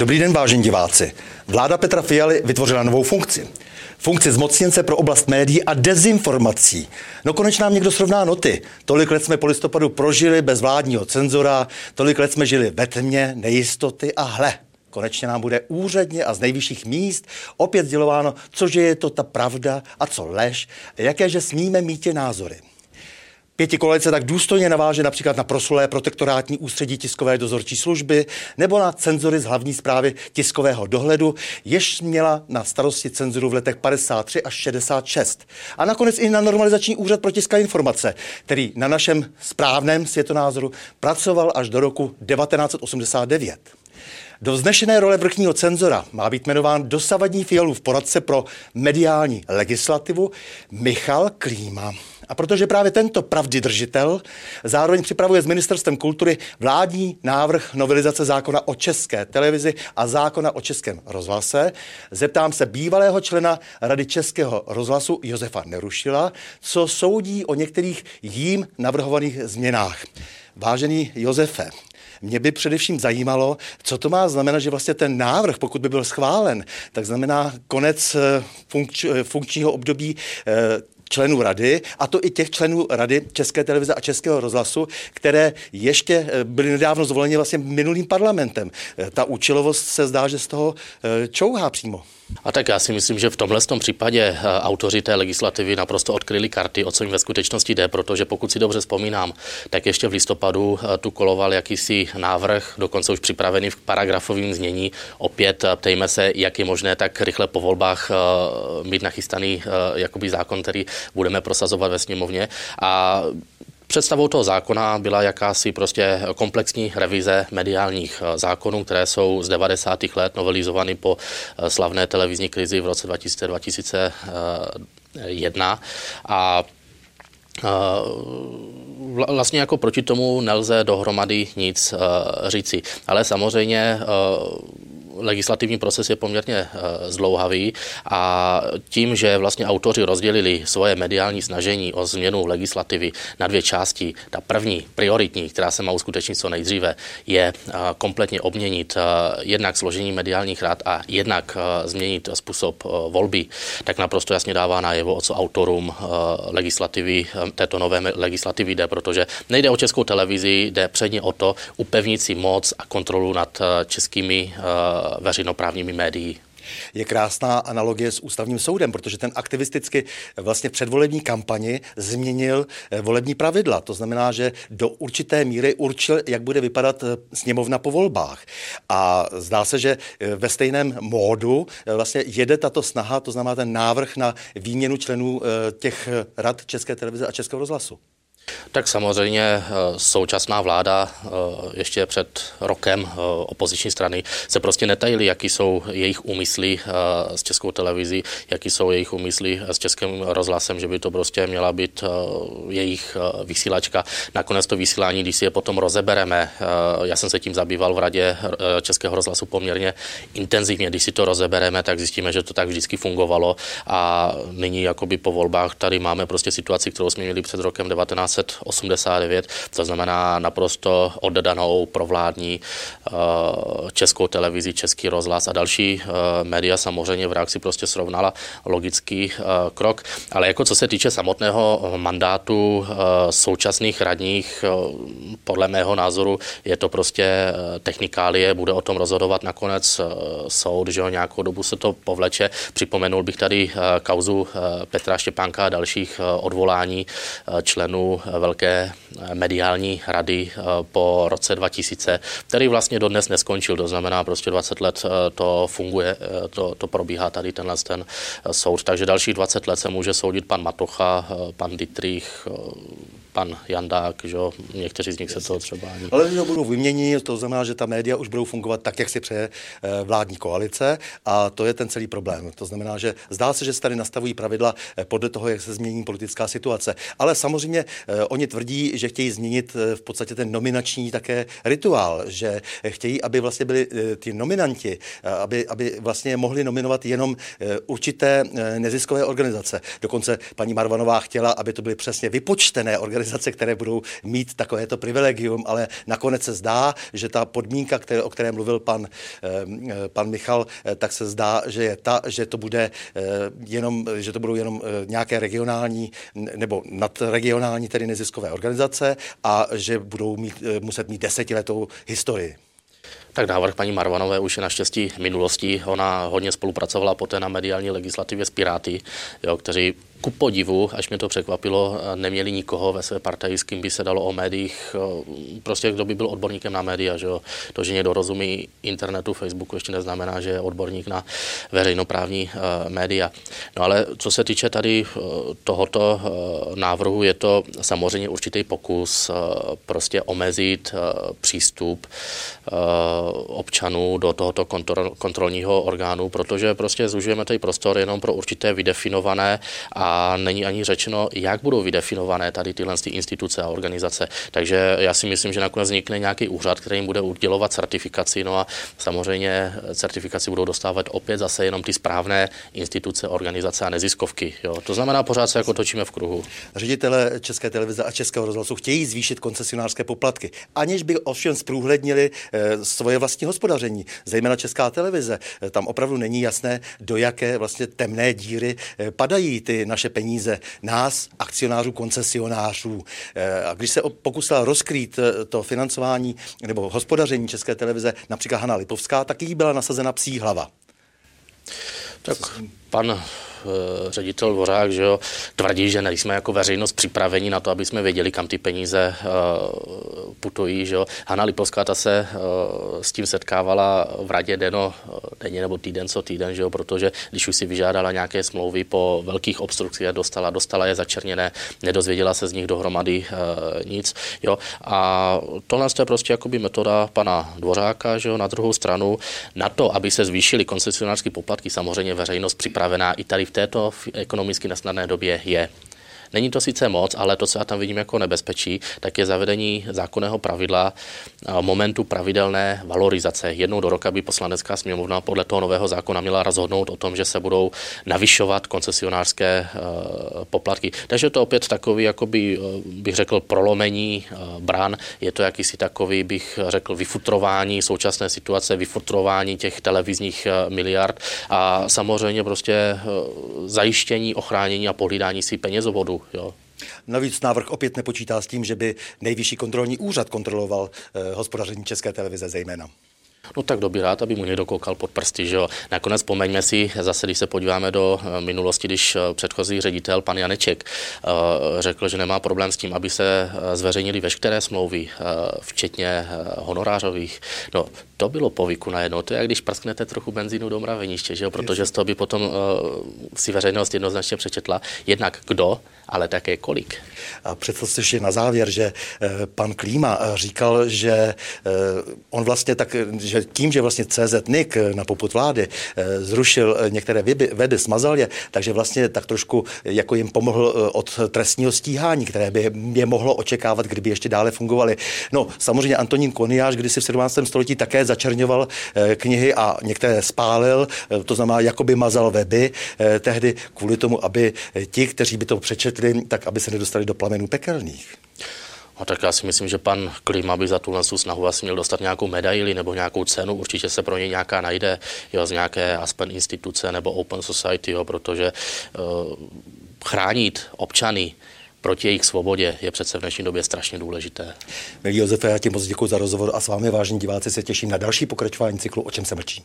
Dobrý den, vážení diváci. Vláda Petra Fialy vytvořila novou funkci. Funkci zmocněnce pro oblast médií a dezinformací. No konečně nám někdo srovná noty. Tolik let jsme po listopadu prožili bez vládního cenzora, tolik let jsme žili ve tmě, nejistoty a hle, Konečně nám bude úředně a z nejvyšších míst opět sdělováno, cože je to ta pravda a co lež, jaké že smíme mít názory. Pěti koalice tak důstojně naváže například na proslulé protektorátní ústředí tiskové dozorčí služby nebo na cenzory z hlavní zprávy tiskového dohledu, jež měla na starosti cenzuru v letech 53 až 66. A nakonec i na normalizační úřad pro tiska informace, který na našem správném světonázoru pracoval až do roku 1989. Do vznešené role vrchního cenzora má být jmenován dosavadní Fialův poradce pro mediální legislativu Michal Klíma. A protože právě tento pravdy držitel zároveň připravuje s Ministerstvem kultury vládní návrh novelizace zákona o české televizi a zákona o českém rozhlase, zeptám se bývalého člena Rady Českého rozhlasu Josefa Nerušila, co soudí o některých jím navrhovaných změnách. Vážený Josefe, mě by především zajímalo, co to má znamenat, že vlastně ten návrh, pokud by byl schválen, tak znamená konec eh, funkč, eh, funkčního období eh, členů rady, a to i těch členů rady České televize a Českého rozhlasu, které ještě byly nedávno zvoleni vlastně minulým parlamentem. Ta účelovost se zdá, že z toho čouhá přímo. A tak já si myslím, že v tomhle tom případě eh, autoři té legislativy naprosto odkryli karty, o co jim ve skutečnosti jde, protože pokud si dobře vzpomínám, tak ještě v listopadu eh, tu koloval jakýsi návrh, dokonce už připravený v paragrafovém znění. Opět eh, ptejme se, jak je možné tak rychle po volbách mít nachystaný jakoby zákon, který budeme prosazovat ve sněmovně. A Představou toho zákona byla jakási prostě komplexní revize mediálních eh, zákonů, které jsou z 90. let novelizovány po eh, slavné televizní krizi v roce 2000-2001 a eh, vlastně jako proti tomu nelze dohromady nic říci. Ale samozřejmě legislativní proces je poměrně eh, zdlouhavý a tím, že vlastně autoři rozdělili svoje mediální snažení o změnu legislativy na dvě části, ta první, prioritní, která se má uskutečnit co nejdříve, je eh, kompletně obměnit eh, jednak složení mediálních rad a jednak změnit způsob volby, tak naprosto jasně dává najevo, o co autorům legislativy, této nové legislativy jde, protože nejde o českou televizi, jde předně o to upevnit si moc a kontrolu nad českými veřejnoprávními médií. Je krásná analogie s ústavním soudem, protože ten aktivisticky vlastně předvolební kampani změnil eh, volební pravidla. To znamená, že do určité míry určil, jak bude vypadat eh, sněmovna po volbách. A zdá se, že eh, ve stejném módu vlastně jede tato snaha, to znamená ten návrh na výměnu členů těch rad České televize a Českého rozhlasu. Tak samozřejmě eh, současná vláda eh, ještě před rokem eh, opoziční strany se prostě netajili, jaký jsou jejich úmysly s českou televizí, jaký jsou jejich úmysly s českým rozhlasem, že by to prostě měla být jejich vysílačka. Nakonec to vysílání, když si je potom rozebereme, já jsem se tím zabýval v radě českého rozhlasu poměrně intenzivně, když si to rozebereme, tak zjistíme, že to tak vždycky fungovalo a nyní jakoby po volbách tady máme prostě situaci, kterou jsme měli před rokem 19 1989, to znamená naprosto oddanou provládní eh, českou televizi, český rozhlas a další eh, média samozřejmě v reakci prostě srovnala logický eh, krok. Ale jako co se týče samotného mandátu současných radních, podle mého názoru je to prostě technikálie, bude o tom rozhodovat nakonec soud, že jo, nějakou dobu se to povleče. Připomenul bych tady kauzu Petra Štěpánka a dalších odvolání členů velké mediální rady eh, po roce 2000, který vlastně dodnes neskončil, to znamená prostě 20 let eh, to funguje, eh, to, to probíhá tady tenhle ten soud, takže dalších 20 let se může soudit pan Matocha, pan Dietrich, pan Jandák, že někteří z nich se toho třeba ani... Ale když budou vyměněni, to znamená, že ta média už budou fungovat tak, jak si přeje eh, vládní koalice a to je ten celý problém. To znamená, že zdá se, že se tady nastavují pravidla eh, podle toho, jak se změní politická situace. Ale samozřejmě eh, oni tvrdí, že chtějí změnit v podstatě ten nominační také rituál, že chtějí, aby vlastně byli ty nominanti, aby, aby vlastně mohli nominovat jenom určité neziskové organizace. Dokonce paní Marvanová chtěla, aby to byly přesně vypočtené organizace, organizace, které budou mít takovéto privilegium, ale nakonec se zdá, že ta podmínka, které, o které mluvil pan, pan Michal, tak se zdá, že je ta, že to bude jenom, že to budou jenom nějaké regionální nebo nadregionální tedy neziskové organizace a že budou mít, muset mít desetiletou historii. Tak návrh paní Marvanové už je naštěstí minulostí. Ona hodně spolupracovala poté na mediální legislativě s Piráty, jo, kteří ku podivu, až mě to překvapilo, neměli nikoho ve své partaji, s kým by se dalo o médiích, prostě kdo by byl odborníkem na média. Že jo? To, že někdo rozumí internetu, Facebooku, ještě neznamená, že je odborník na veřejnoprávní média. No ale co se týče tady tohoto návrhu, je to samozřejmě určitý pokus prostě omezit přístup občanů do tohoto kontrolního orgánu, protože prostě zužujeme tady prostor jenom pro určité vydefinované a a není ani řečeno, jak budou vydefinované tady tyhle instituce a organizace. Takže já si myslím, že nakonec vznikne nějaký úřad, který jim bude udělovat certifikaci, no a samozřejmě certifikaci budou dostávat opět zase jenom ty správné instituce, organizace a neziskovky. Jo. To znamená, pořád se jako točíme v kruhu. Ředitele České televize a Českého rozhlasu chtějí zvýšit koncesionářské poplatky, aniž by ovšem zprůhlednili e, svoje vlastní hospodaření, zejména Česká televize. E, tam opravdu není jasné, do jaké vlastně temné díry e, padají ty naše naše peníze, nás, akcionářů, koncesionářů. Eh, a když se pokusila rozkrýt eh, to financování nebo hospodaření České televize, například Hanna Lipovská, tak jí byla nasazena psí hlava. Tak pan ředitel Dvořák, že jo, tvrdí, že nejsme jako veřejnost připraveni na to, aby jsme věděli, kam ty peníze uh, putují. Že jo. Hanna Lipovská ta se uh, s tím setkávala v radě deno, denně nebo týden co týden, že jo, protože když už si vyžádala nějaké smlouvy po velkých obstrukcích a dostala, dostala je začerněné, nedozvěděla se z nich dohromady nic. Jo. A tohle je prostě jakoby metoda pana Dvořáka, že jo, na druhou stranu, na to, aby se zvýšily koncesionářské poplatky, samozřejmě veřejnost připravená i tady v této ekonomicky nesnadné době je. Není to sice moc, ale to, co já tam vidím jako nebezpečí, tak je zavedení zákonného pravidla momentu pravidelné valorizace. Jednou do roka by poslanecká sněmovna podle toho nového zákona měla rozhodnout o tom, že se budou navyšovat koncesionářské e, poplatky. Takže to opět takový, jakoby, e, bych řekl, prolomení bran. Je to jakýsi takový, bych řekl, vyfutrování současné situace, vyfutrování těch televizních miliard a samozřejmě prostě zajištění, ochránění a pohlídání si penězovodu Jo. Navíc návrh opět nepočítá s tím, že by nejvyšší kontrolní úřad kontroloval eh, hospodaření České televize zejména. No tak kdo by rád, aby mu někdo koukal pod prsty, že jo. Nakonec pomeňme si, zase když se podíváme do eh, minulosti, když eh, předchozí ředitel, pan Janeček, eh, řekl, že nemá problém s tím, aby se zveřejnili veškeré smlouvy, včetně honorářových. No, to bylo povyku najednou. To je, jak když prsknete trochu benzínu do mraveniště, že jo? protože z toho by potom si veřejnost jednoznačně přečetla jednak kdo, ale také kolik. A představte si na závěr, že pan Klíma říkal, že on vlastně tak, že tím, že vlastně CZ NIK na poput vlády eh, zrušil eh, některé vedy, smazal je, takže vlastně tak trošku jako jim pomohl eh, od trestního stíhání, které by je mohlo očekávat, kdyby ještě dále fungovaly. No, samozřejmě Antonín Koniáš kdysi v 17. století také začerňoval knihy a některé spálil, to znamená, jako by mazal weby tehdy kvůli tomu, aby ti, kteří by to přečetli, tak aby se nedostali do plamenů pekelných. No tak já si myslím, že pan Klima by za tuhle snahu asi měl dostat nějakou medaili nebo nějakou cenu. Určitě se pro něj nějaká najde jo, z nějaké Aspen instituce nebo Open Society, jo, protože uh, chránit občany proti jejich svobodě je přece v dnešní době strašně důležité. Milí Josefe, já ti moc děkuji za rozhovor a s vámi, vážení diváci, se těším na další pokračování cyklu O čem se mlčí.